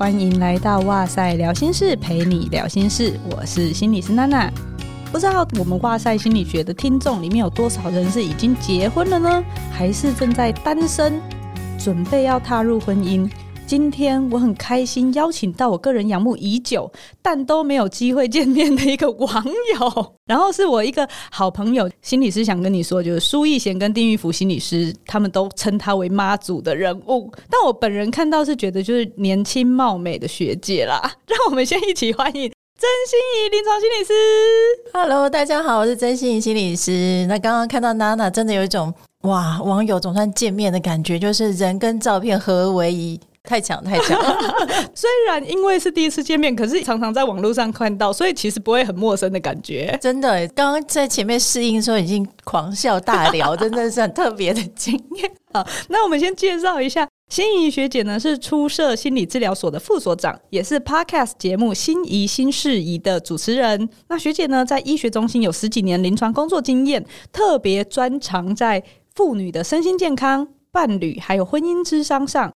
欢迎来到哇塞聊心事，陪你聊心事。我是心理师娜娜。不知道我们哇塞心理学的听众里面有多少人是已经结婚了呢？还是正在单身，准备要踏入婚姻？今天我很开心邀请到我个人仰慕已久，但都没有机会见面的一个网友，然后是我一个好朋友，心理师想跟你说，就是苏奕贤跟丁玉福心理师，他们都称她为妈祖的人物，但我本人看到是觉得就是年轻貌美的学姐啦。让我们先一起欢迎曾心怡临床心理师。Hello，大家好，我是曾心怡心理师。那刚刚看到娜娜，真的有一种哇，网友总算见面的感觉，就是人跟照片合为一。太强太强！虽然因为是第一次见面，可是常常在网络上看到，所以其实不会很陌生的感觉。真的，刚刚在前面试音的时候已经狂笑大聊，真的是很特别的经验。好，那我们先介绍一下心仪学姐呢，是初设心理治疗所的副所长，也是 Podcast 节目《心仪新事宜》的主持人。那学姐呢，在医学中心有十几年临床工作经验，特别专长在妇女的身心健康、伴侣还有婚姻之商上。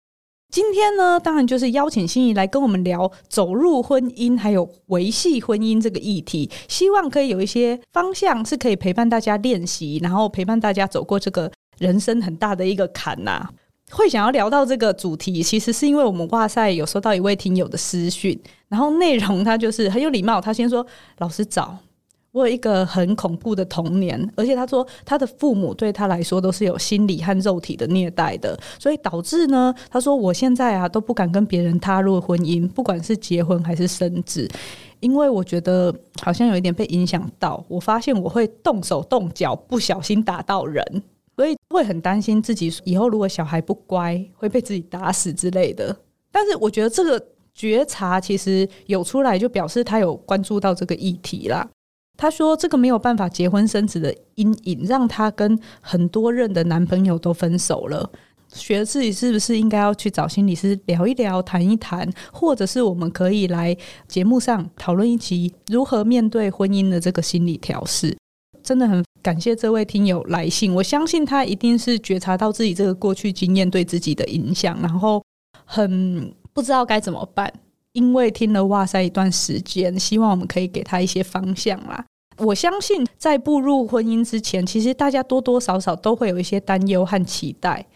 今天呢，当然就是邀请心怡来跟我们聊走入婚姻，还有维系婚姻这个议题，希望可以有一些方向是可以陪伴大家练习，然后陪伴大家走过这个人生很大的一个坎呐、啊。会想要聊到这个主题，其实是因为我们哇塞有收到一位听友的私讯，然后内容他就是很有礼貌，他先说：“老师早。”我有一个很恐怖的童年，而且他说他的父母对他来说都是有心理和肉体的虐待的，所以导致呢，他说我现在啊都不敢跟别人踏入婚姻，不管是结婚还是生子，因为我觉得好像有一点被影响到。我发现我会动手动脚，不小心打到人，所以会很担心自己以后如果小孩不乖会被自己打死之类的。但是我觉得这个觉察其实有出来，就表示他有关注到这个议题啦。他说：“这个没有办法结婚生子的阴影，让他跟很多任的男朋友都分手了。觉得自己是不是应该要去找心理师聊一聊、谈一谈，或者是我们可以来节目上讨论一期如何面对婚姻的这个心理调试。”真的很感谢这位听友来信，我相信他一定是觉察到自己这个过去经验对自己的影响，然后很不知道该怎么办。因为听了哇塞一段时间，希望我们可以给他一些方向啦。我相信，在步入婚姻之前，其实大家多多少少都会有一些担忧和期待，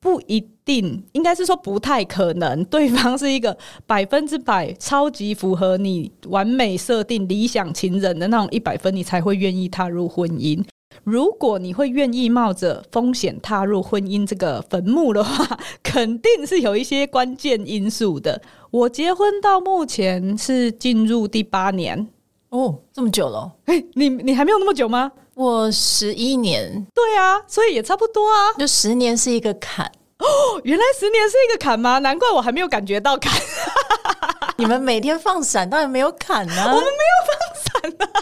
不一定，应该是说不太可能，对方是一个百分之百超级符合你完美设定理想情人的那种一百分，你才会愿意踏入婚姻。如果你会愿意冒着风险踏入婚姻这个坟墓的话，肯定是有一些关键因素的。我结婚到目前是进入第八年。哦，这么久了？哎、欸，你你还没有那么久吗？我十一年。对啊，所以也差不多啊。就十年是一个坎哦，原来十年是一个坎吗？难怪我还没有感觉到坎。你们每天放闪，当然没有坎呢、啊。我们没有放闪啊！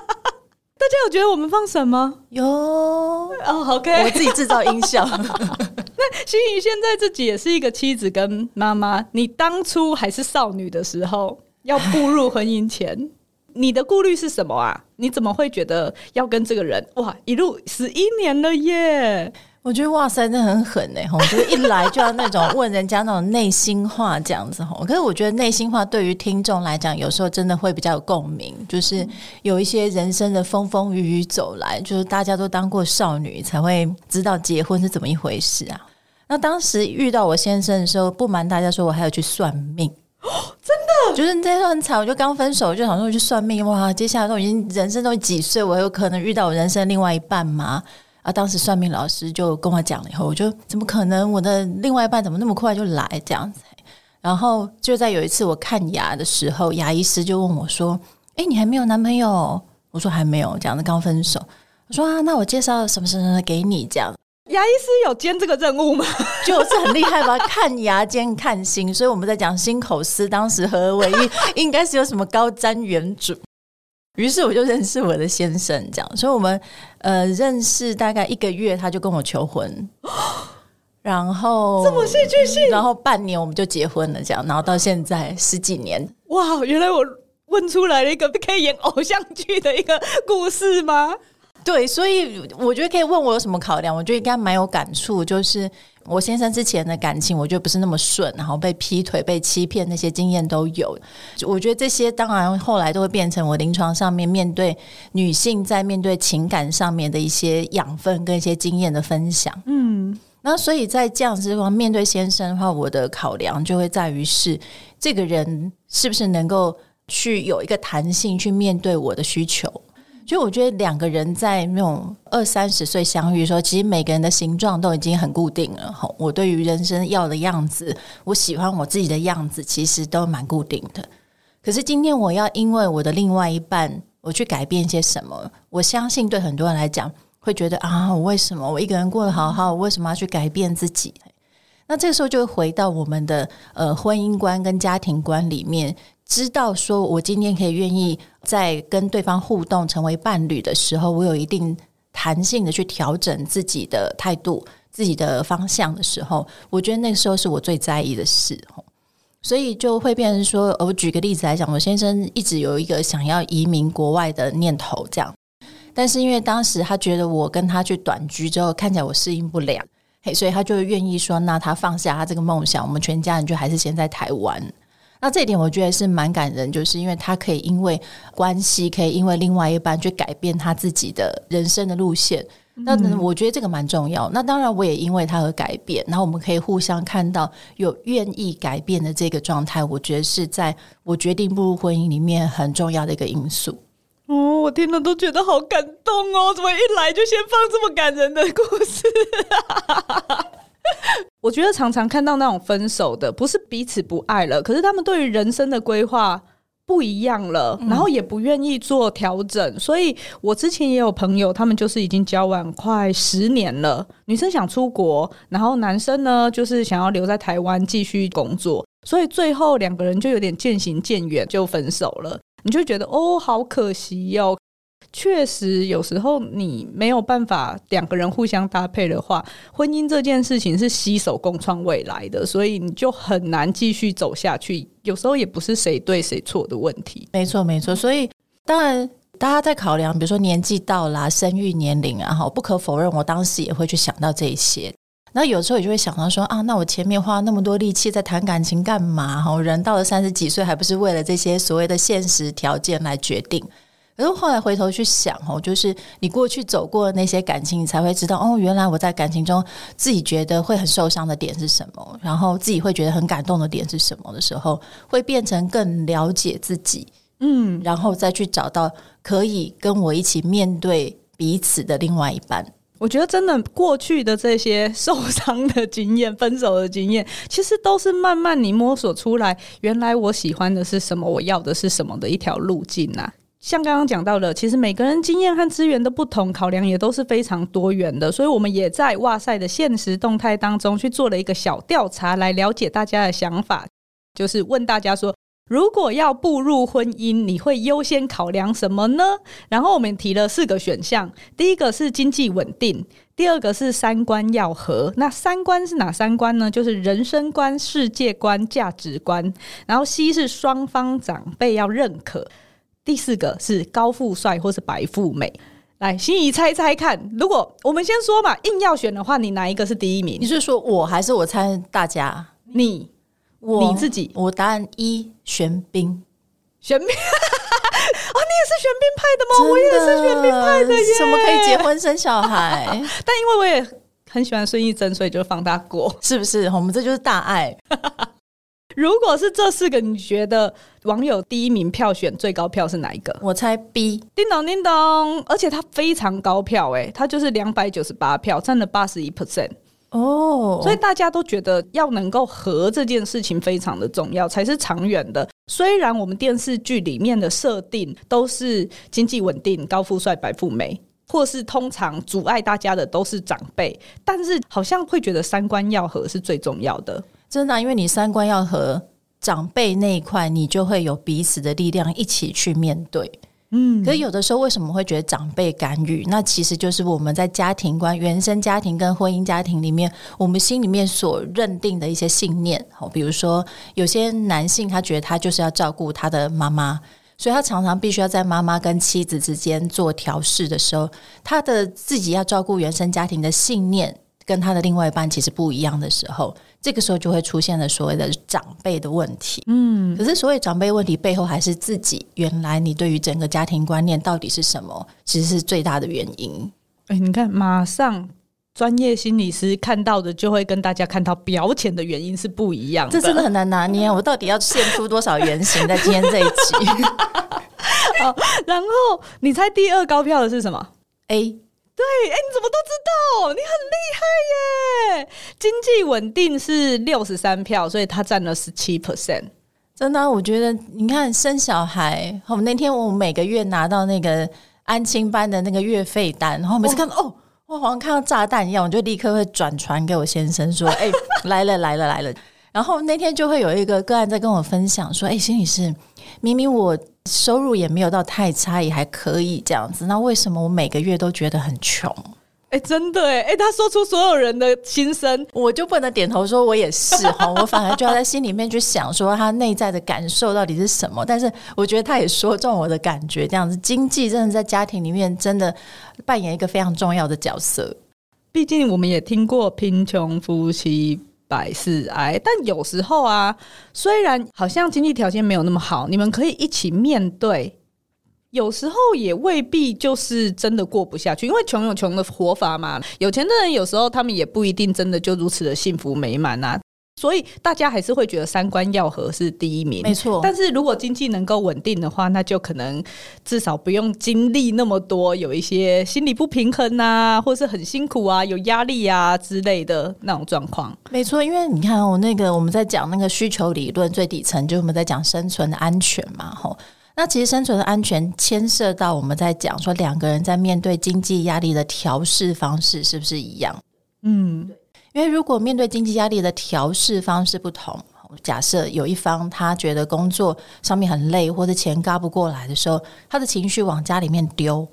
大家有觉得我们放闪吗？有哦，OK，我自己制造音效。那心怡现在自己也是一个妻子跟妈妈。你当初还是少女的时候，要步入婚姻前。你的顾虑是什么啊？你怎么会觉得要跟这个人哇一路十一年了耶？我觉得哇塞，真的很狠哎！我觉得一来就要那种问人家那种内心话这样子吼。可是我觉得内心话对于听众来讲，有时候真的会比较有共鸣。就是有一些人生的风风雨雨走来，就是大家都当过少女，才会知道结婚是怎么一回事啊。那当时遇到我先生的时候，不瞒大家说，我还要去算命。哦，真的，就是那时候很惨，我就刚分手，就想说去算命，哇，接下来都已经人生都几岁，我有可能遇到我人生另外一半吗？啊，当时算命老师就跟我讲了以后，我就怎么可能？我的另外一半怎么那么快就来这样子？然后就在有一次我看牙的时候，牙医师就问我说：“哎，你还没有男朋友？”我说：“还没有。”讲的刚分手，我说：“啊，那我介绍什么什么给你这样。”牙医师有兼这个任务吗？就是很厉害吧，看牙兼看心，所以我们在讲心口司，当时合而为一，应该是有什么高瞻远瞩。于是我就认识我的先生，这样，所以我们呃认识大概一个月，他就跟我求婚，然后这么戏剧性，然后半年我们就结婚了，这样，然后到现在十几年，哇，原来我问出来了一个可以演偶像剧的一个故事吗？对，所以我觉得可以问我有什么考量，我觉得应该蛮有感触。就是我先生之前的感情，我觉得不是那么顺，然后被劈腿、被欺骗那些经验都有。我觉得这些当然后来都会变成我临床上面面对女性在面对情感上面的一些养分跟一些经验的分享。嗯，那所以在这样子的话，面对先生的话，我的考量就会在于是这个人是不是能够去有一个弹性去面对我的需求。就我觉得两个人在那种二三十岁相遇的时候，其实每个人的形状都已经很固定了。我对于人生要的样子，我喜欢我自己的样子，其实都蛮固定的。可是今天我要因为我的另外一半，我去改变些什么？我相信对很多人来讲，会觉得啊，我为什么我一个人过得好好，我为什么要去改变自己？那这个时候就会回到我们的呃婚姻观跟家庭观里面。知道说，我今天可以愿意在跟对方互动成为伴侣的时候，我有一定弹性的去调整自己的态度、自己的方向的时候，我觉得那个时候是我最在意的事。所以就会变成说，我举个例子来讲，我先生一直有一个想要移民国外的念头，这样。但是因为当时他觉得我跟他去短居之后，看起来我适应不了，嘿，所以他就愿意说，那他放下他这个梦想，我们全家人就还是先在台湾。那这一点我觉得是蛮感人，就是因为他可以因为关系，可以因为另外一半去改变他自己的人生的路线。那我觉得这个蛮重要。那当然，我也因为他而改变，然后我们可以互相看到有愿意改变的这个状态。我觉得是在我决定步入婚姻里面很重要的一个因素。哦，我听了都觉得好感动哦！怎么一来就先放这么感人的故事？我觉得常常看到那种分手的，不是彼此不爱了，可是他们对于人生的规划不一样了，然后也不愿意做调整。嗯。所以我之前也有朋友，他们就是已经交往快十年了，女生想出国，然后男生呢就是想要留在台湾继续工作，所以最后两个人就有点渐行渐远，就分手了。你就觉得哦，好可惜哟。确实，有时候你没有办法两个人互相搭配的话，婚姻这件事情是携手共创未来的，所以你就很难继续走下去。有时候也不是谁对谁错的问题。没错，没错。所以当然，大家在考量，比如说年纪到了、生育年龄啊，哈，不可否认，我当时也会去想到这一些。那有时候也就会想到说啊，那我前面花那么多力气在谈感情干嘛？哈，人到了三十几岁，还不是为了这些所谓的现实条件来决定？可是后来回头去想哦，就是你过去走过的那些感情，你才会知道哦，原来我在感情中自己觉得会很受伤的点是什么，然后自己会觉得很感动的点是什么的时候，会变成更了解自己，嗯，然后再去找到可以跟我一起面对彼此的另外一半。我觉得真的过去的这些受伤的经验、分手的经验，其实都是慢慢你摸索出来，原来我喜欢的是什么，我要的是什么的一条路径呐。像刚刚讲到的，其实每个人经验和资源的不同，考量也都是非常多元的。所以，我们也在哇塞的现实动态当中去做了一个小调查，来了解大家的想法。就是问大家说，如果要步入婚姻，你会优先考量什么呢？然后我们提了四个选项，第一个是经济稳定，第二个是三观要合。那三观是哪三观呢？就是人生观、世界观、价值观。然后 C 是双方长辈要认可。第四个是高富帅或是白富美，来心怡猜猜看，如果我们先说嘛，硬要选的话，你哪一个是第一名？你是说我还是我猜大家？你，我你自己？我答案一，玄彬，玄彬，哦，你也是玄彬派的吗？我也是玄彬派的耶，怎么可以结婚生小孩？但因为我也很喜欢孙艺珍，所以就放他过，是不是？我们这就是大爱。如果是这四个，你觉得网友第一名票选最高票是哪一个？我猜 B。叮咚叮咚，而且它非常高票，欸，诶，它就是两百九十八票，占了八十一 percent。哦，所以大家都觉得要能够和这件事情非常的重要，才是长远的。虽然我们电视剧里面的设定都是经济稳定、高富帅、白富美，或是通常阻碍大家的都是长辈，但是好像会觉得三观要合是最重要的。真的啊，因为你三观要和，长辈那一块，你就会有彼此的力量一起去面对。嗯，可是有的时候为什么会觉得长辈干预？那其实就是我们在家庭观、原生家庭跟婚姻家庭里面，我们心里面所认定的一些信念。好，比如说有些男性他觉得他就是要照顾他的妈妈，所以他常常必须要在妈妈跟妻子之间做调试的时候，他的自己要照顾原生家庭的信念。跟他的另外一半其实不一样的时候，这个时候就会出现了所谓的长辈的问题。嗯，可是所谓长辈问题背后，还是自己原来你对于整个家庭观念到底是什么，其实是最大的原因。哎，你看，马上专业心理师看到的就会跟大家看到表浅的原因是不一样的，这真的很难拿捏。我到底要献出多少原型在今天这一集？好，然后你猜第二高票的是什么？A，对，哎，你怎么都知道？你很厉害耶！经济稳定是六十三票，所以他占了十七 percent。真的，我觉得你看生小孩，我那天我每个月拿到那个安亲班的那个月费单，然后每次看到哦，我好像看到炸弹一样，我就立刻会转传给我先生说：“哎，来了来了来了。”然后那天就会有一个个案在跟我分享说：“哎，心理师，明明我。”收入也没有到太差，也还可以这样子。那为什么我每个月都觉得很穷？哎、欸，真的哎，哎，他说出所有人的心声，我就不能点头说我也是哈，我反而就要在心里面去想说他内在的感受到底是什么。但是我觉得他也说中我的感觉，这样子经济真的在家庭里面真的扮演一个非常重要的角色。毕竟我们也听过贫穷夫妻。百事哀，但有时候啊，虽然好像经济条件没有那么好，你们可以一起面对，有时候也未必就是真的过不下去，因为穷有穷的活法嘛。有钱的人有时候他们也不一定真的就如此的幸福美满啊。所以大家还是会觉得三观要合是第一名，没错。但是如果经济能够稳定的话，那就可能至少不用经历那么多，有一些心理不平衡啊，或是很辛苦啊、有压力啊之类的那种状况。没错，因为你看，我那个我们在讲那个需求理论最底层，就是我们在讲生存的安全嘛，吼。那其实生存的安全牵涉到我们在讲说两个人在面对经济压力的调试方式是不是一样？嗯。因为如果面对经济压力的调试方式不同，假设有一方他觉得工作上面很累，或者钱嘎不过来的时候，他的情绪往家里面丢，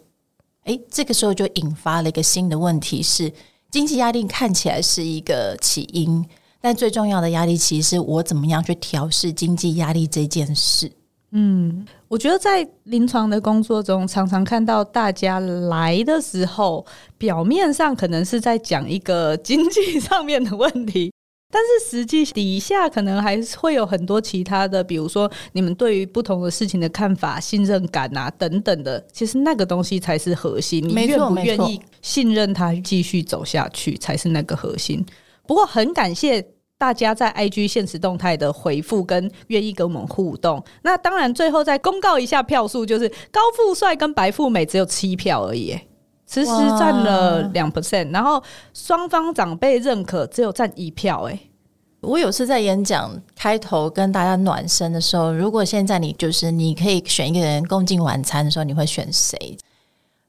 诶，这个时候就引发了一个新的问题是，经济压力看起来是一个起因，但最重要的压力其实是我怎么样去调试经济压力这件事。嗯，我觉得在临床的工作中，常常看到大家来的时候，表面上可能是在讲一个经济上面的问题，但是实际底下可能还是会有很多其他的，比如说你们对于不同的事情的看法、信任感啊等等的，其实那个东西才是核心。你愿不愿意信任他继续走下去，才是那个核心。不过很感谢。大家在 IG 现实动态的回复跟愿意跟我们互动，那当然最后再公告一下票数，就是高富帅跟白富美只有七票而已，其实占了两 percent，然后双方长辈认可只有占一票。哎，我有次在演讲开头跟大家暖身的时候，如果现在你就是你可以选一个人共进晚餐的时候，你会选谁？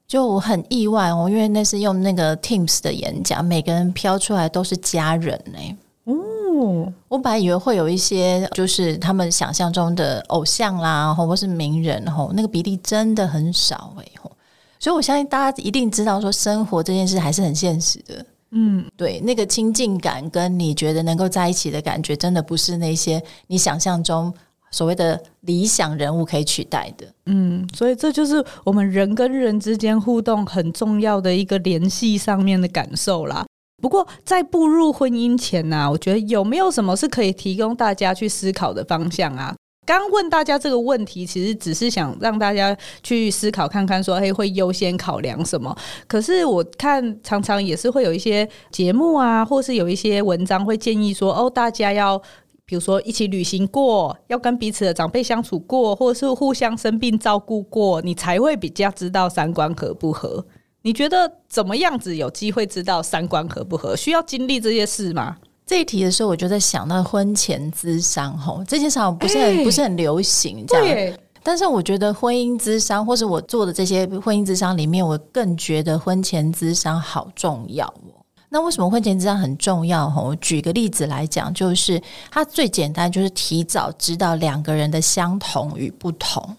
就我很意外哦，因为那是用那个 Teams 的演讲，每个人飘出来都是家人呢。哦，我本来以为会有一些，就是他们想象中的偶像啦，或是名人，吼，那个比例真的很少哎，吼，所以我相信大家一定知道，说生活这件事还是很现实的，嗯，对，那个亲近感跟你觉得能够在一起的感觉，真的不是那些你想象中所谓的理想人物可以取代的，嗯，所以这就是我们人跟人之间互动很重要的一个联系上面的感受啦。不过，在步入婚姻前呢、我觉得有没有什么是可以提供大家去思考的方向啊？刚问大家这个问题，其实只是想让大家去思考看看，说，嘿，会优先考量什么？可是我看常常也是会有一些节目啊，或是有一些文章会建议说，哦，大家要比如说一起旅行过，要跟彼此的长辈相处过，或是互相生病照顾过，你才会比较知道三观合不合。你觉得怎么样子有机会知道三观合不合？需要经历这些事吗？这一题的时候，我就在想到婚前咨商吼，这件事好像不是很、欸、不是很流行这样。但是我觉得婚姻咨商，或是我做的这些婚姻咨商里面，我更觉得婚前咨商好重要哦。那为什么婚前咨商很重要？吼，我举个例子来讲，就是它最简单，就是提早知道两个人的相同与不同，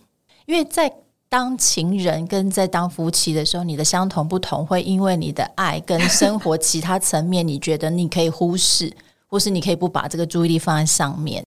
因为在当情人跟在当夫妻的时候，你的相同不同会因为你的爱跟生活其他层面，你觉得你可以忽视，或是你可以不把这个注意力放在上面。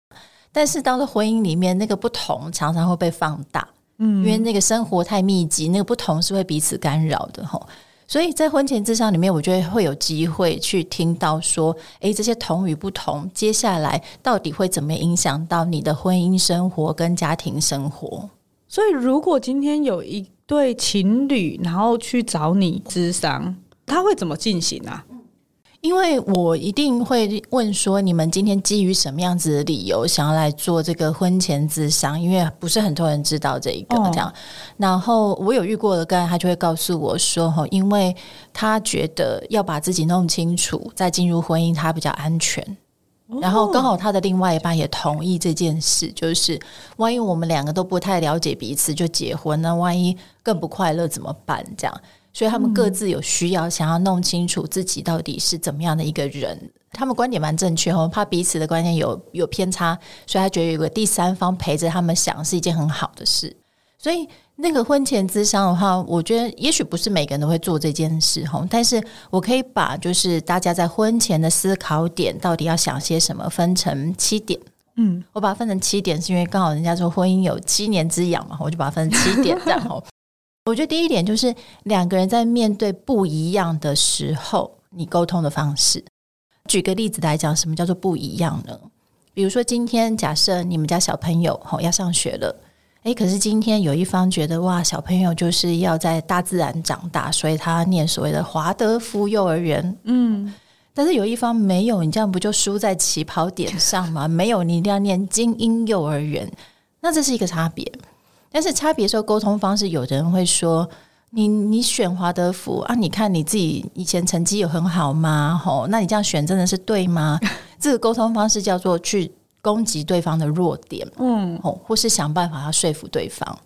但是到了婚姻里面，那个不同常常会被放大，嗯，因为那个生活太密集，那个不同是会彼此干扰的吼。所以在婚前智商里面，我觉得会有机会去听到说，诶，这些同与不同，接下来到底会怎么影响到你的婚姻生活跟家庭生活？所以，如果今天有一对情侣，然后去找你咨商，他会怎么进行啊？因为我一定会问说，你们今天基于什么样子的理由想要来做这个婚前咨商？因为不是很多人知道这一个这样。然后我有遇过的个案，他就会告诉我说：“哈，因为他觉得要把自己弄清楚，再进入婚姻，他比较安全。然后刚好他的另外一半也同意这件事，就是万一我们两个都不太了解彼此就结婚，那万一更不快乐怎么办？这样。”所以他们各自有需要，想要弄清楚自己到底是怎么样的一个人。他们观点蛮正确哦，怕彼此的观点有有偏差，所以他觉得有个第三方陪着他们想是一件很好的事。所以那个婚前咨商的话，我觉得也许不是每个人都会做这件事哈，但是我可以把就是大家在婚前的思考点到底要想些什么，分成七点。嗯，我把它分成七点，是因为刚好人家说婚姻有七年之痒嘛，我就把它分成七点这样哦。我觉得第一点就是两个人在面对不一样的时候，你沟通的方式。举个例子来讲，什么叫做不一样呢？比如说，今天假设你们家小朋友吼要上学了，诶，可是今天有一方觉得哇，小朋友就是要在大自然长大，所以他念所谓的华德福幼儿园。嗯，但是有一方没有，你这样不就输在起跑点上吗？没有，你一定要念精英幼儿园，那这是一个差别。但是差别说沟通方式，有的人会说你你选华德福啊？你看你自己以前成绩有很好吗？吼，那你这样选真的是对吗？这个沟通方式叫做去攻击对方的弱点，嗯，哦，或是想办法要说服对方。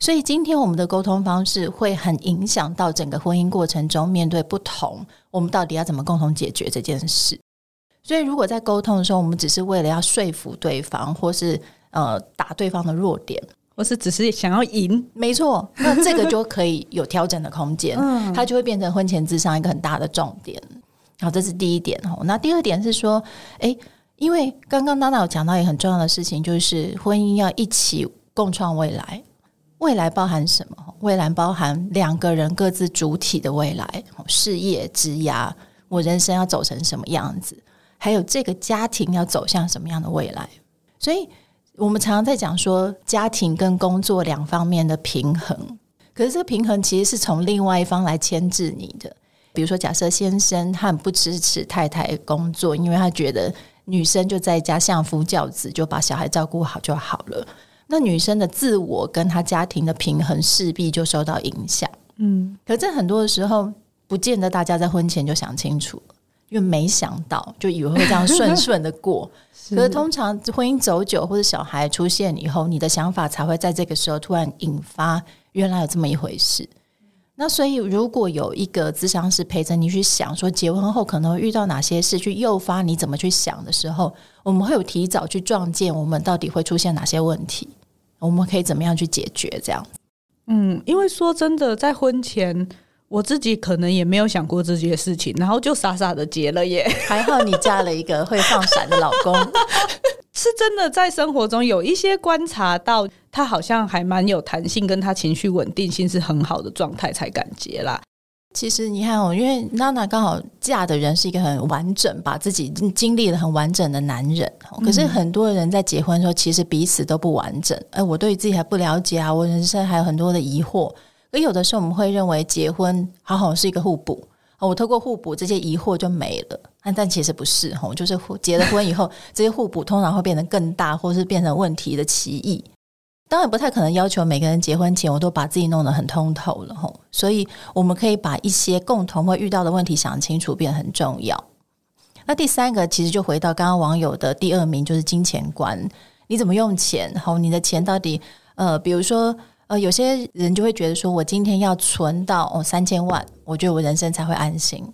所以今天我们的沟通方式会很影响到整个婚姻过程中面对不同，我们到底要怎么共同解决这件事？所以如果在沟通的时候，我们只是为了要说服对方，或是呃打对方的弱点。或是只是想要赢，没错，那这个就可以有调整的空间，嗯，它就会变成婚前咨商一个很大的重点。好，这是第一点哦。那第二点是说，诶，因为刚刚娜娜有讲到一个很重要的事情，就是婚姻要一起共创未来。未来包含什么？未来包含两个人各自主体的未来，事业、职涯，我人生要走成什么样子，还有这个家庭要走向什么样的未来，所以。我们常常在讲说家庭跟工作两方面的平衡，可是这个平衡其实是从另外一方来牵制你的。比如说，假设先生他很不支持太太工作，因为他觉得女生就在家相夫教子，就把小孩照顾好就好了。那女生的自我跟她家庭的平衡势必就受到影响。嗯，可是很多的时候，不见得大家在婚前就想清楚。因为没想到，就以为会这样顺顺的过。可是通常婚姻走久，或者小孩出现以后，你的想法才会在这个时候突然引发，原来有这么一回事。那所以，如果有一个咨商师陪着你去想，说结婚后可能会遇到哪些事，去诱发你怎么去想的时候，我们会有提早去撞见我们到底会出现哪些问题，我们可以怎么样去解决这样。嗯，因为说真的，在婚前。我自己可能也没有想过这些事情，然后就傻傻的结了耶。还好你嫁了一个会放闪的老公，是真的在生活中有一些观察到，他好像还蛮有弹性，跟他情绪稳定性是很好的状态才敢结啦。其实你看哦，因为娜娜刚好嫁的人是一个很完整，把自己经历了很完整的男人。可是很多人在结婚的时候，其实彼此都不完整。哎，我对自己还不了解啊，我人生还有很多的疑惑。而有的时候我们会认为结婚好好是一个互补，我透过互补这些疑惑就没了，但其实不是吼，就是结了婚以后，这些互补通常会变得更大，或是变成问题的歧义。当然不太可能要求每个人结婚前我都把自己弄得很通透了吼，所以我们可以把一些共同会遇到的问题想清楚，变得很重要。那第三个其实就回到刚刚网友的第二名，就是金钱观，你怎么用钱？吼，你的钱到底呃，比如说。呃，有些人就会觉得说，我今天要存到哦三千万，我觉得我人生才会安心。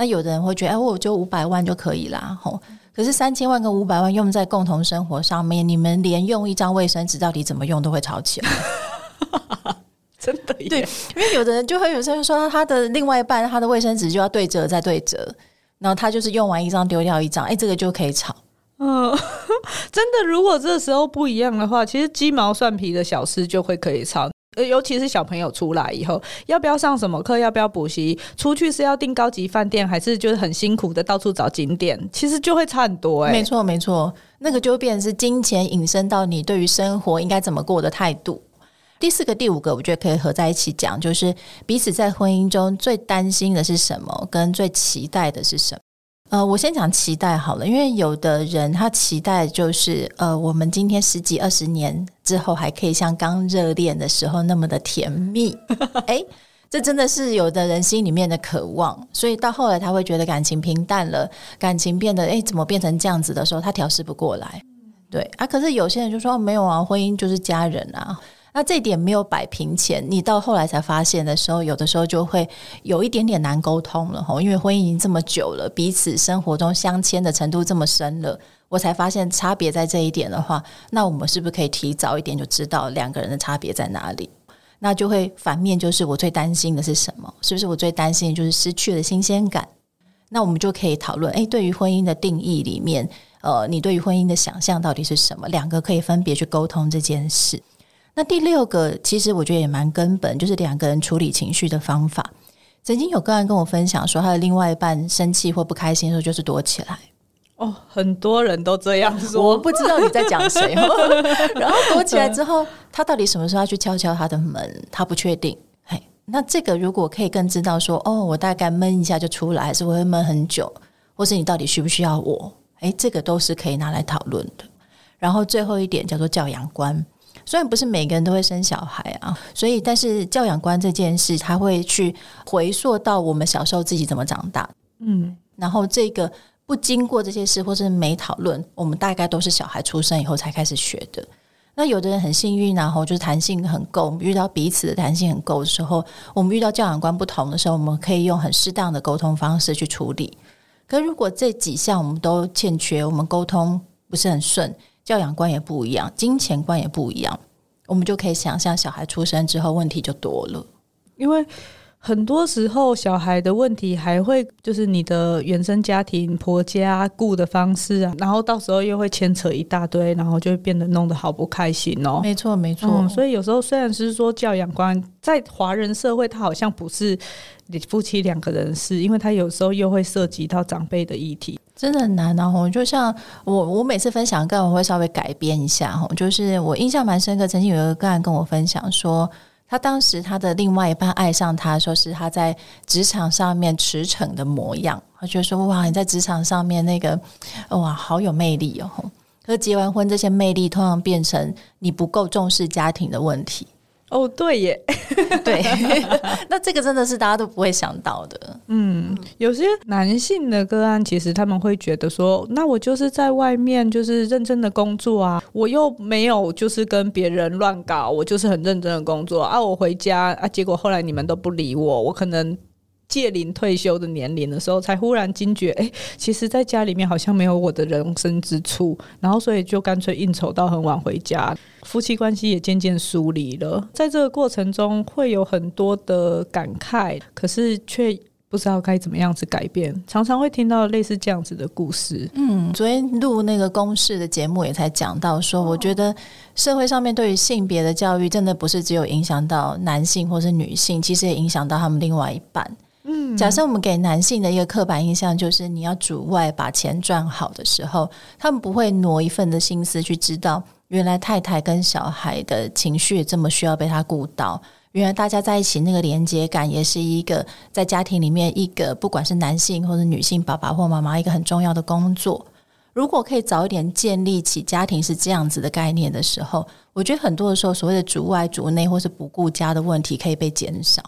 那有的人会觉得，哎，我就五百万就可以啦。吼，可是三千万跟五百万用在共同生活上面，你们连用一张卫生纸到底怎么用都会吵起来。真的耶？对，因为有的人就会有时候说，他的另外一半，他的卫生纸就要对折再对折，然后他就是用完一张丢掉一张，哎，这个就可以吵。嗯，真的，如果这时候不一样的话，其实鸡毛蒜皮的小事就会可以吵。呃，尤其是小朋友出来以后，要不要上什么课，要不要补习，出去是要订高级饭店，还是就是很辛苦的到处找景点，其实就会差很多哎、没错，没错，那个就变成是金钱引申到你对于生活应该怎么过的态度。第四个、第五个，我觉得可以合在一起讲，就是彼此在婚姻中最担心的是什么，跟最期待的是什么。呃，我先讲期待好了，因为有的人他期待就是，呃，我们今天十几二十年之后还可以像刚热恋的时候那么的甜蜜，诶，这真的是有的人心里面的渴望，所以到后来他会觉得感情平淡了，感情变得，诶，怎么变成这样子的时候，他调试不过来，对啊，可是有些人就说没有啊，婚姻就是家人啊。那这点没有摆平前，你到后来才发现的时候，有的时候就会有一点点难沟通了吼，因为婚姻已经这么久了，彼此生活中相牵的程度这么深了，我才发现差别在这一点的话，那我们是不是可以提早一点就知道两个人的差别在哪里？那就会反面就是我最担心的是什么？是不是我最担心的就是失去了新鲜感？那我们就可以讨论，诶，对于婚姻的定义里面，呃，你对于婚姻的想象到底是什么？两个可以分别去沟通这件事。那第六个，其实我觉得也蛮根本，就是两个人处理情绪的方法。曾经有个人跟我分享说，他的另外一半生气或不开心的时候，就是躲起来。哦，很多人都这样说，我不知道你在讲谁。然后躲起来之后，他到底什么时候要去敲敲他的门？他不确定。嘿，那这个如果可以更知道说，哦，我大概闷一下就出来，还是我会闷很久，或是你到底需不需要我？诶，这个都是可以拿来讨论的。然后最后一点叫做教养观。虽然不是每个人都会生小孩啊，所以但是教养观这件事，他会去回溯到我们小时候自己怎么长大，嗯，然后这个不经过这些事或是没讨论，我们大概都是小孩出生以后才开始学的。那有的人很幸运，然后就是弹性很够，我们遇到彼此的弹性很够的时候，我们遇到教养观不同的时候，我们可以用很适当的沟通方式去处理。可如果这几项我们都欠缺，我们沟通不是很顺。教养观也不一样，金钱观也不一样，我们就可以想象小孩出生之后问题就多了，因为很多时候小孩的问题还会就是你的原生家庭、婆家顾的方式啊，然后到时候又会牵扯一大堆，然后就会变得弄得好不开心哦。没错，没错。嗯，所以有时候虽然是说教养观在华人社会，它好像不是你夫妻两个人事，因为它有时候又会涉及到长辈的议题。真的很难啊！吼，就像我，我每次分享个案，我会稍微改编一下吼，就是我印象蛮深刻，曾经有一个个案跟我分享说，他当时他的另外一半爱上他，说是他在职场上面驰骋的模样，他觉得说哇，你在职场上面那个哇，好有魅力哦。可结完婚，这些魅力通常变成你不够重视家庭的问题。哦，对耶，对，那这个真的是大家都不会想到的。嗯，有些男性的个案，其实他们会觉得说，那我就是在外面就是认真的工作啊，我又没有就是跟别人乱搞，我就是很认真的工作啊，我回家啊，结果后来你们都不理我，我可能。届临退休的年龄的时候，才忽然惊觉，哎、其实，在家里面好像没有我的人生之处，然后所以就干脆应酬到很晚回家，夫妻关系也渐渐疏离了。在这个过程中，会有很多的感慨，可是却不知道该怎么样子改变。常常会听到类似这样子的故事。嗯，昨天录那个公式的节目也才讲到说，我觉得社会上面对于性别的教育，真的不是只有影响到男性或是女性，其实也影响到他们另外一半。假设我们给男性的一个刻板印象就是，你要主外把钱赚好的时候，他们不会挪一份的心思去知道，原来太太跟小孩的情绪这么需要被他顾到。原来大家在一起那个连接感，也是一个在家庭里面一个不管是男性或者女性爸爸或妈妈一个很重要的工作。如果可以早一点建立起家庭是这样子的概念的时候，我觉得很多的时候所谓的主外主内或是不顾家的问题可以被减少。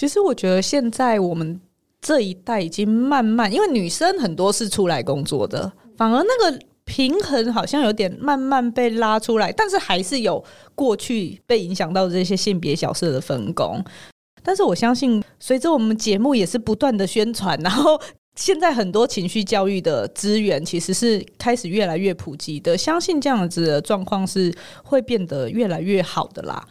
其实我觉得现在我们这一代已经慢慢，因为女生很多是出来工作的，反而那个平衡好像有点慢慢被拉出来，但是还是有过去被影响到这些性别角色的分工。但是我相信，随着我们节目也是不断的宣传，然后现在很多情绪教育的资源其实是开始越来越普及的，相信这样子的状况是会变得越来越好的啦。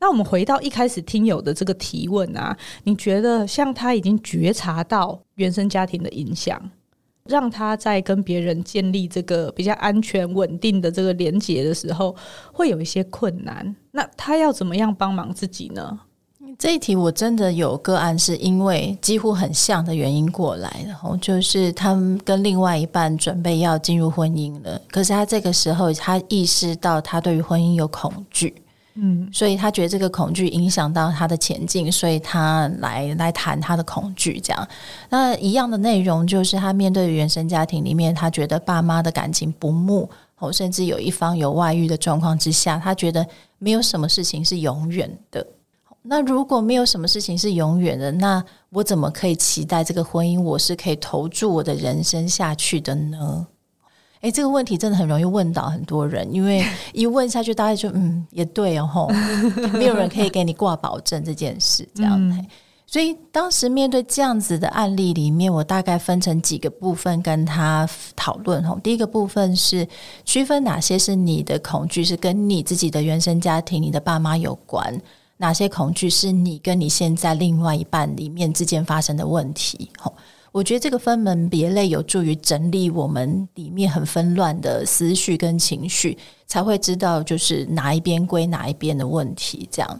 那我们回到一开始听友的这个提问啊，你觉得像他已经觉察到原生家庭的影响，让他在跟别人建立这个比较安全、稳定的这个连结的时候，会有一些困难。那他要怎么样帮忙自己呢？这一题我真的有个案，是因为几乎很像的原因过来，然后就是他们跟另外一半准备要进入婚姻了，可是他这个时候他意识到他对于婚姻有恐惧，嗯，所以他觉得这个恐惧影响到他的前进，所以他来来谈他的恐惧，这样。那一样的内容就是他面对原生家庭里面，他觉得爸妈的感情不睦，哦，甚至有一方有外遇的状况之下，他觉得没有什么事情是永远的。那如果没有什么事情是永远的，那我怎么可以期待这个婚姻我是可以投注我的人生下去的呢？诶，这个问题真的很容易问到很多人，因为 一问下去，大家就嗯，也对哦，吼，没有人可以给你挂保证这件事，这样。嗯、所以当时面对这样子的案例里面，我大概分成几个部分跟他讨论。吼，第一个部分是区分哪些是你的恐惧，是跟你自己的原生家庭、你的爸妈有关。哪些恐惧是你跟你现在另外一半里面之间发生的问题？吼，我觉得这个分门别类有助于整理我们里面很纷乱的思绪跟情绪，才会知道就是哪一边归哪一边的问题。这样，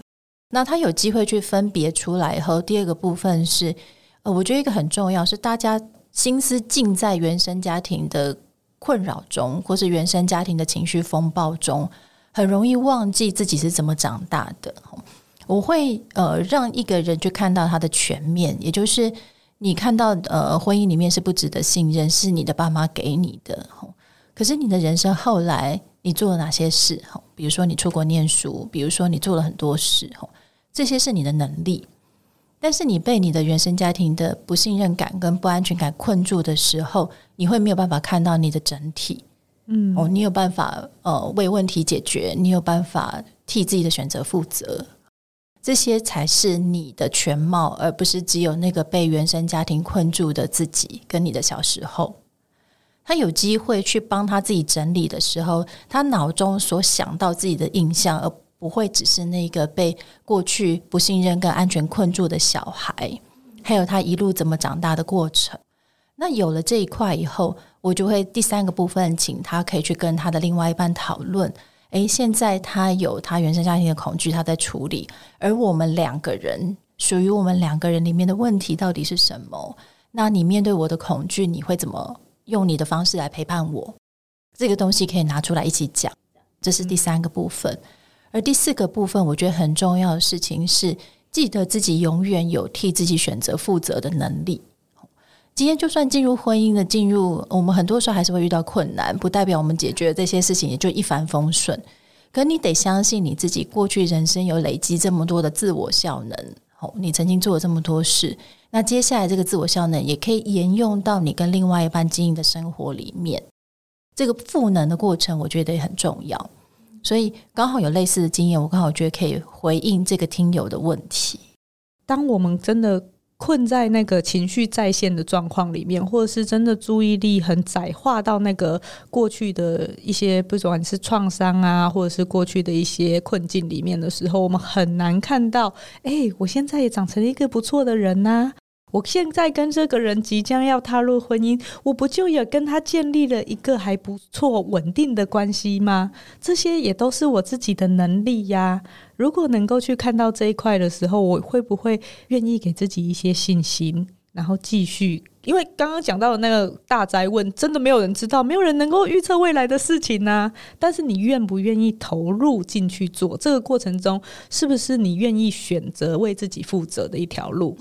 那他有机会去分别出来以后，第二个部分是，呃，我觉得一个很重要是大家心思尽在原生家庭的困扰中，或是原生家庭的情绪风暴中，很容易忘记自己是怎么长大的。我会呃让一个人去看到他的全面，也就是你看到呃婚姻里面是不值得信任，是你的爸妈给你的。可是你的人生后来你做了哪些事？比如说你出国念书，比如说你做了很多事，这些是你的能力。但是你被你的原生家庭的不信任感跟不安全感困住的时候，你会没有办法看到你的整体。嗯，哦，你有办法呃为问题解决，你有办法替自己的选择负责。这些才是你的全貌，而不是只有那个被原生家庭困住的自己跟你的小时候。他有机会去帮他自己整理的时候，他脑中所想到自己的印象，而不会只是那个被过去不信任跟安全困住的小孩，还有他一路怎么长大的过程。那有了这一块以后，我就会第三个部分，请他可以去跟他的另外一半讨论。诶，现在他有他原生家庭的恐惧，他在处理。而我们两个人属于我们两个人里面的问题到底是什么？那你面对我的恐惧，你会怎么用你的方式来陪伴我？这个东西可以拿出来一起讲。这是第三个部分。而第四个部分，我觉得很重要的事情是，记得自己永远有替自己选择负责的能力。今天就算进入婚姻的进入，我们很多时候还是会遇到困难，不代表我们解决这些事情也就一帆风顺。可你得相信你自己，过去人生有累积这么多的自我效能，哦，你曾经做了这么多事，那接下来这个自我效能也可以沿用到你跟另外一半经营的生活里面。这个赋能的过程，我觉得也很重要。所以刚好有类似的经验，我刚好觉得可以回应这个听友的问题。当我们真的。困在那个情绪在线的状况里面，或者是真的注意力很窄化到那个过去的一些，不管是创伤啊，或者是过去的一些困境里面的时候，我们很难看到，哎、我现在也长成一个不错的人呐、我现在跟这个人即将要踏入婚姻，我不就也跟他建立了一个还不错稳定的关系吗？这些也都是我自己的能力呀。如果能够去看到这一块的时候，我会不会愿意给自己一些信心，然后继续？因为刚刚讲到的那个大灾问，真的没有人知道，没有人能够预测未来的事情呢。但是你愿不愿意投入进去做？这个过程中，是不是你愿意选择为自己负责的一条路？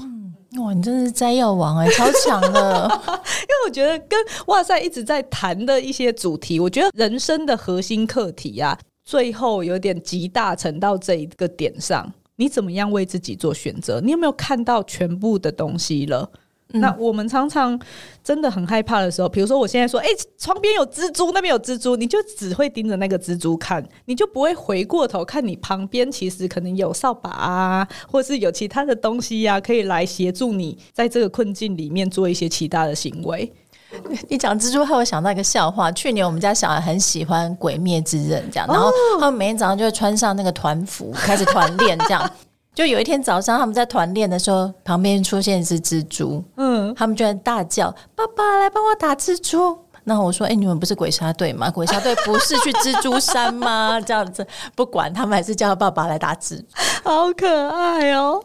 哇，你真的是摘要王哎，超强的！因为我觉得跟哇塞一直在谈的一些主题，我觉得人生的核心课题啊，最后有点集大成到这一个点上，你怎么样为自己做选择？你有没有看到全部的东西了？那我们常常真的很害怕的时候，比如说我现在说，哎，窗边有蜘蛛，那边有蜘蛛，你就只会盯着那个蜘蛛看，你就不会回过头看你旁边，其实可能有扫把啊，或是有其他的东西呀，可以来协助你在这个困境里面做一些其他的行为。你讲蜘蛛，害我想到一个笑话。去年我们家小孩很喜欢《鬼灭之刃》这样，然后他们每天早上就会穿上那个团服，开始团练这样。就有一天早上他们在团练的时候，旁边出现一只蜘蛛，嗯，他们居然大叫：“爸爸来帮我打蜘蛛！”那我说：“哎、欸，你们不是鬼杀队吗？鬼杀队不是去蜘蛛山吗？这样子不管他们，还是叫爸爸来打蜘蛛，好可爱哦。”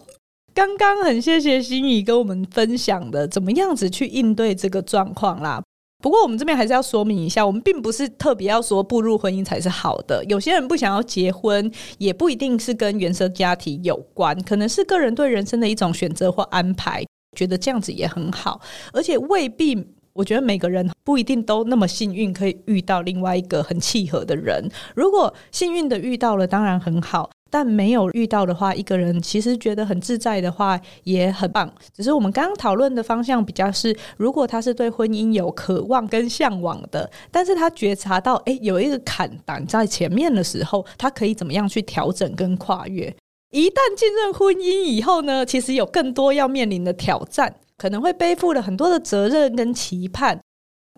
刚刚很谢谢心怡跟我们分享的怎么样子去应对这个状况啦。不过我们这边还是要说明一下，我们并不是特别要说步入婚姻才是好的。有些人不想要结婚，也不一定是跟原生家庭有关，可能是个人对人生的一种选择或安排，觉得这样子也很好。而且未必，我觉得每个人不一定都那么幸运，可以遇到另外一个很契合的人。如果幸运的遇到了，当然很好。但没有遇到的话，一个人其实觉得很自在的话也很棒。只是我们刚刚讨论的方向比较是，如果他是对婚姻有渴望跟向往的，但是他觉察到诶有一个坎挡在前面的时候，他可以怎么样去调整跟跨越？一旦进入婚姻以后呢，其实有更多要面临的挑战，可能会背负了很多的责任跟期盼。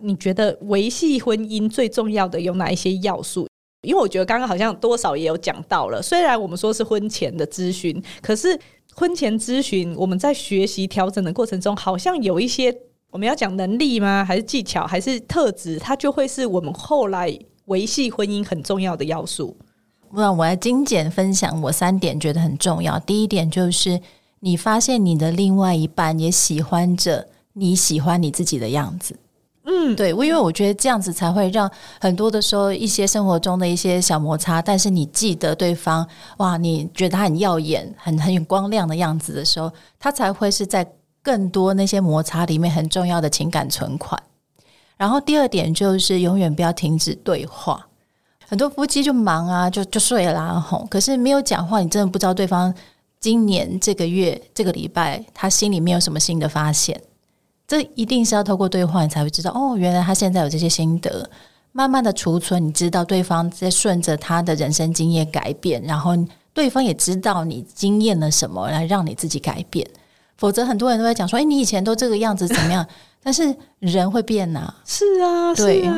你觉得维系婚姻最重要的有哪一些要素？因为我觉得刚刚好像多少也有讲到了，虽然我们说是婚前的咨询，可是婚前咨询我们在学习调整的过程中，好像有一些我们要讲能力吗？还是技巧？还是特质？它就会是我们后来维系婚姻很重要的要素。那我来精简分享我三点，觉得很重要。第一点就是你发现你的另外一半也喜欢着你喜欢你自己的样子。嗯，对，我因为我觉得这样子才会让很多的时候一些生活中的一些小摩擦，但是你记得对方，哇，你觉得他很耀眼、很很有光亮的样子的时候，他才会是在更多那些摩擦里面很重要的情感存款。然后第二点就是永远不要停止对话，很多夫妻就忙啊，就就睡了啊，吼，可是没有讲话，你真的不知道对方今年这个月这个礼拜他心里面有什么新的发现。这一定是要透过对话，你才会知道哦，原来他现在有这些心得，慢慢的储存，你知道对方在顺着他的人生经验改变，然后对方也知道你经验了什么来让你自己改变。否则很多人都在讲说，哎，你以前都这个样子怎么样？但是人会变呐，是啊，对啊。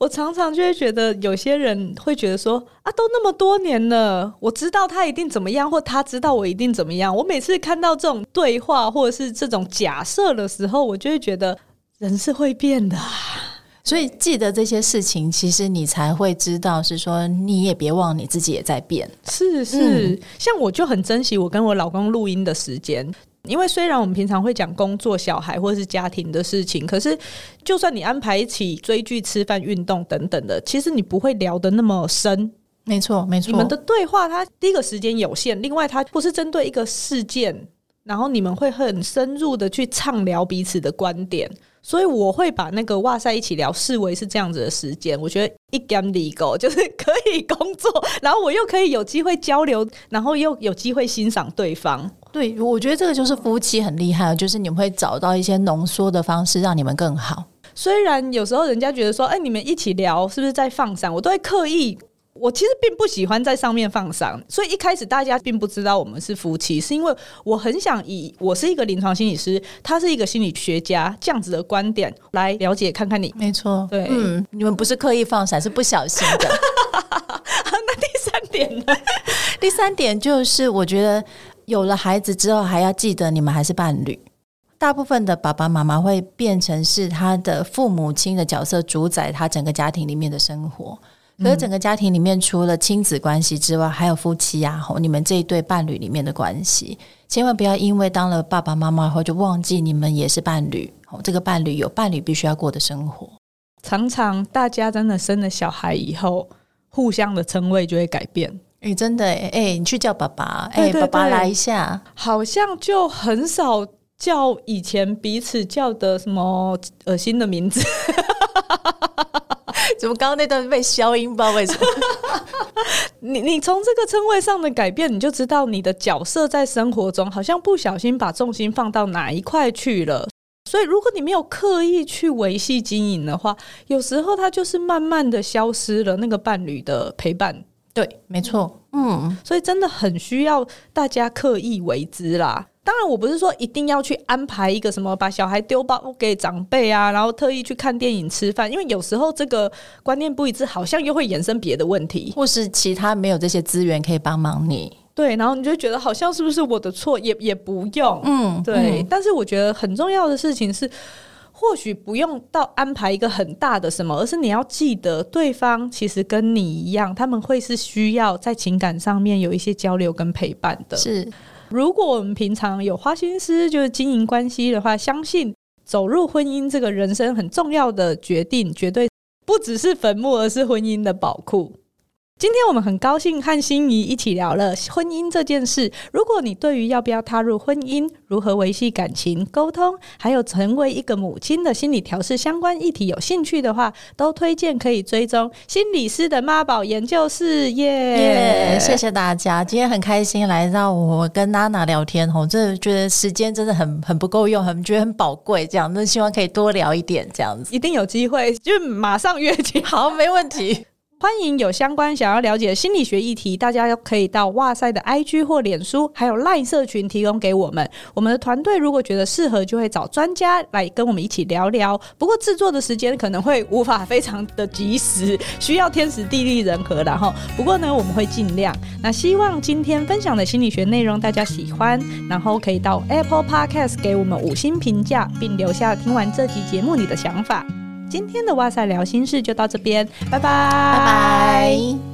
我常常就会觉得，有些人会觉得说啊，都那么多年了，我知道他一定怎么样，或他知道我一定怎么样。我每次看到这种对话或者是这种假设的时候，我就会觉得人是会变的。所以记得这些事情，其实你才会知道，是说你也别忘你自己也在变。是是，嗯、像我就很珍惜我跟我老公录音的时间。因为虽然我们平常会讲工作、小孩或者是家庭的事情，可是就算你安排一起追剧、吃饭、运动等等的，其实你不会聊得那么深。没错，没错。你们的对话，它第一个时间有限，另外它不是针对一个事件，然后你们会很深入的去畅聊彼此的观点。所以我会把那个哇塞一起聊视为是这样子的时间。我觉得一 game legal 就是可以工作，然后我又可以有机会交流，然后又有机会欣赏对方。对，我觉得这个就是夫妻很厉害，就是你们会找到一些浓缩的方式，让你们更好。虽然有时候人家觉得说，哎，你们一起聊是不是在放闪？我都会刻意，我其实并不喜欢在上面放闪。所以一开始大家并不知道我们是夫妻，是因为我很想以我是一个临床心理师，他是一个心理学家这样子的观点来了解看看你。没错，对，嗯，你们不是刻意放闪，是不小心的。那第三点呢？第三点就是我觉得。有了孩子之后，还要记得你们还是伴侣。大部分的爸爸妈妈会变成是他的父母亲的角色，主宰他整个家庭里面的生活。可是整个家庭里面，除了亲子关系之外，还有夫妻呀，吼，你们这一对伴侣里面的关系，千万不要因为当了爸爸妈妈后就忘记你们也是伴侣。哦，这个伴侣有伴侣必须要过的生活。常常大家真的生了小孩以后，互相的称谓就会改变。哎、欸，真的哎、欸，你去叫爸爸，哎、欸，爸爸来一下，好像就很少叫以前彼此叫的什么恶心的名字。怎么刚刚那段被消音？不知道为什么。你你从这个称谓上的改变，你就知道你的角色在生活中好像不小心把重心放到哪一块去了。所以，如果你没有刻意去维系经营的话，有时候它就是慢慢的消失了那个伴侣的陪伴。对，没错，嗯，所以真的很需要大家刻意为之啦。当然，我不是说一定要去安排一个什么把小孩丢包给长辈啊，然后特意去看电影、吃饭，因为有时候这个观念不一致，好像又会衍生别的问题，或是其他没有这些资源可以帮忙你。对，然后你就觉得好像是不是我的错，也也不用，嗯，对。嗯但是我觉得很重要的事情是，或许不用到安排一个很大的什么，而是你要记得，对方其实跟你一样，他们会是需要在情感上面有一些交流跟陪伴的。是，如果我们平常有花心思，就是经营关系的话，相信走入婚姻这个人生很重要的决定，绝对不只是坟墓，而是婚姻的宝库。今天我们很高兴和心仪一起聊了婚姻这件事。如果你对于要不要踏入婚姻、如何维系感情、沟通，还有成为一个母亲的心理调试相关议题有兴趣的话，都推荐可以追踪心理师的妈宝研究室。耶、yeah，谢谢大家，今天很开心来到我跟娜娜聊天哦，真的觉得时间真的很很不够用，很觉得很宝贵，这样那希望可以多聊一点这样子，一定有机会，就马上约起，好，没问题。欢迎有相关想要了解心理学议题，大家可以到哇塞的 IG 或脸书，还有 LINE 社群提供给我们。我们的团队如果觉得适合，就会找专家来跟我们一起聊聊。不过制作的时间可能会无法非常的及时，需要天时地利人和。然后，不过呢，我们会尽量。那希望今天分享的心理学内容大家喜欢，然后可以到 Apple Podcast 给我们五星评价，并留下听完这集节目你的想法。今天的哇塞聊心事就到这边，拜拜，拜拜。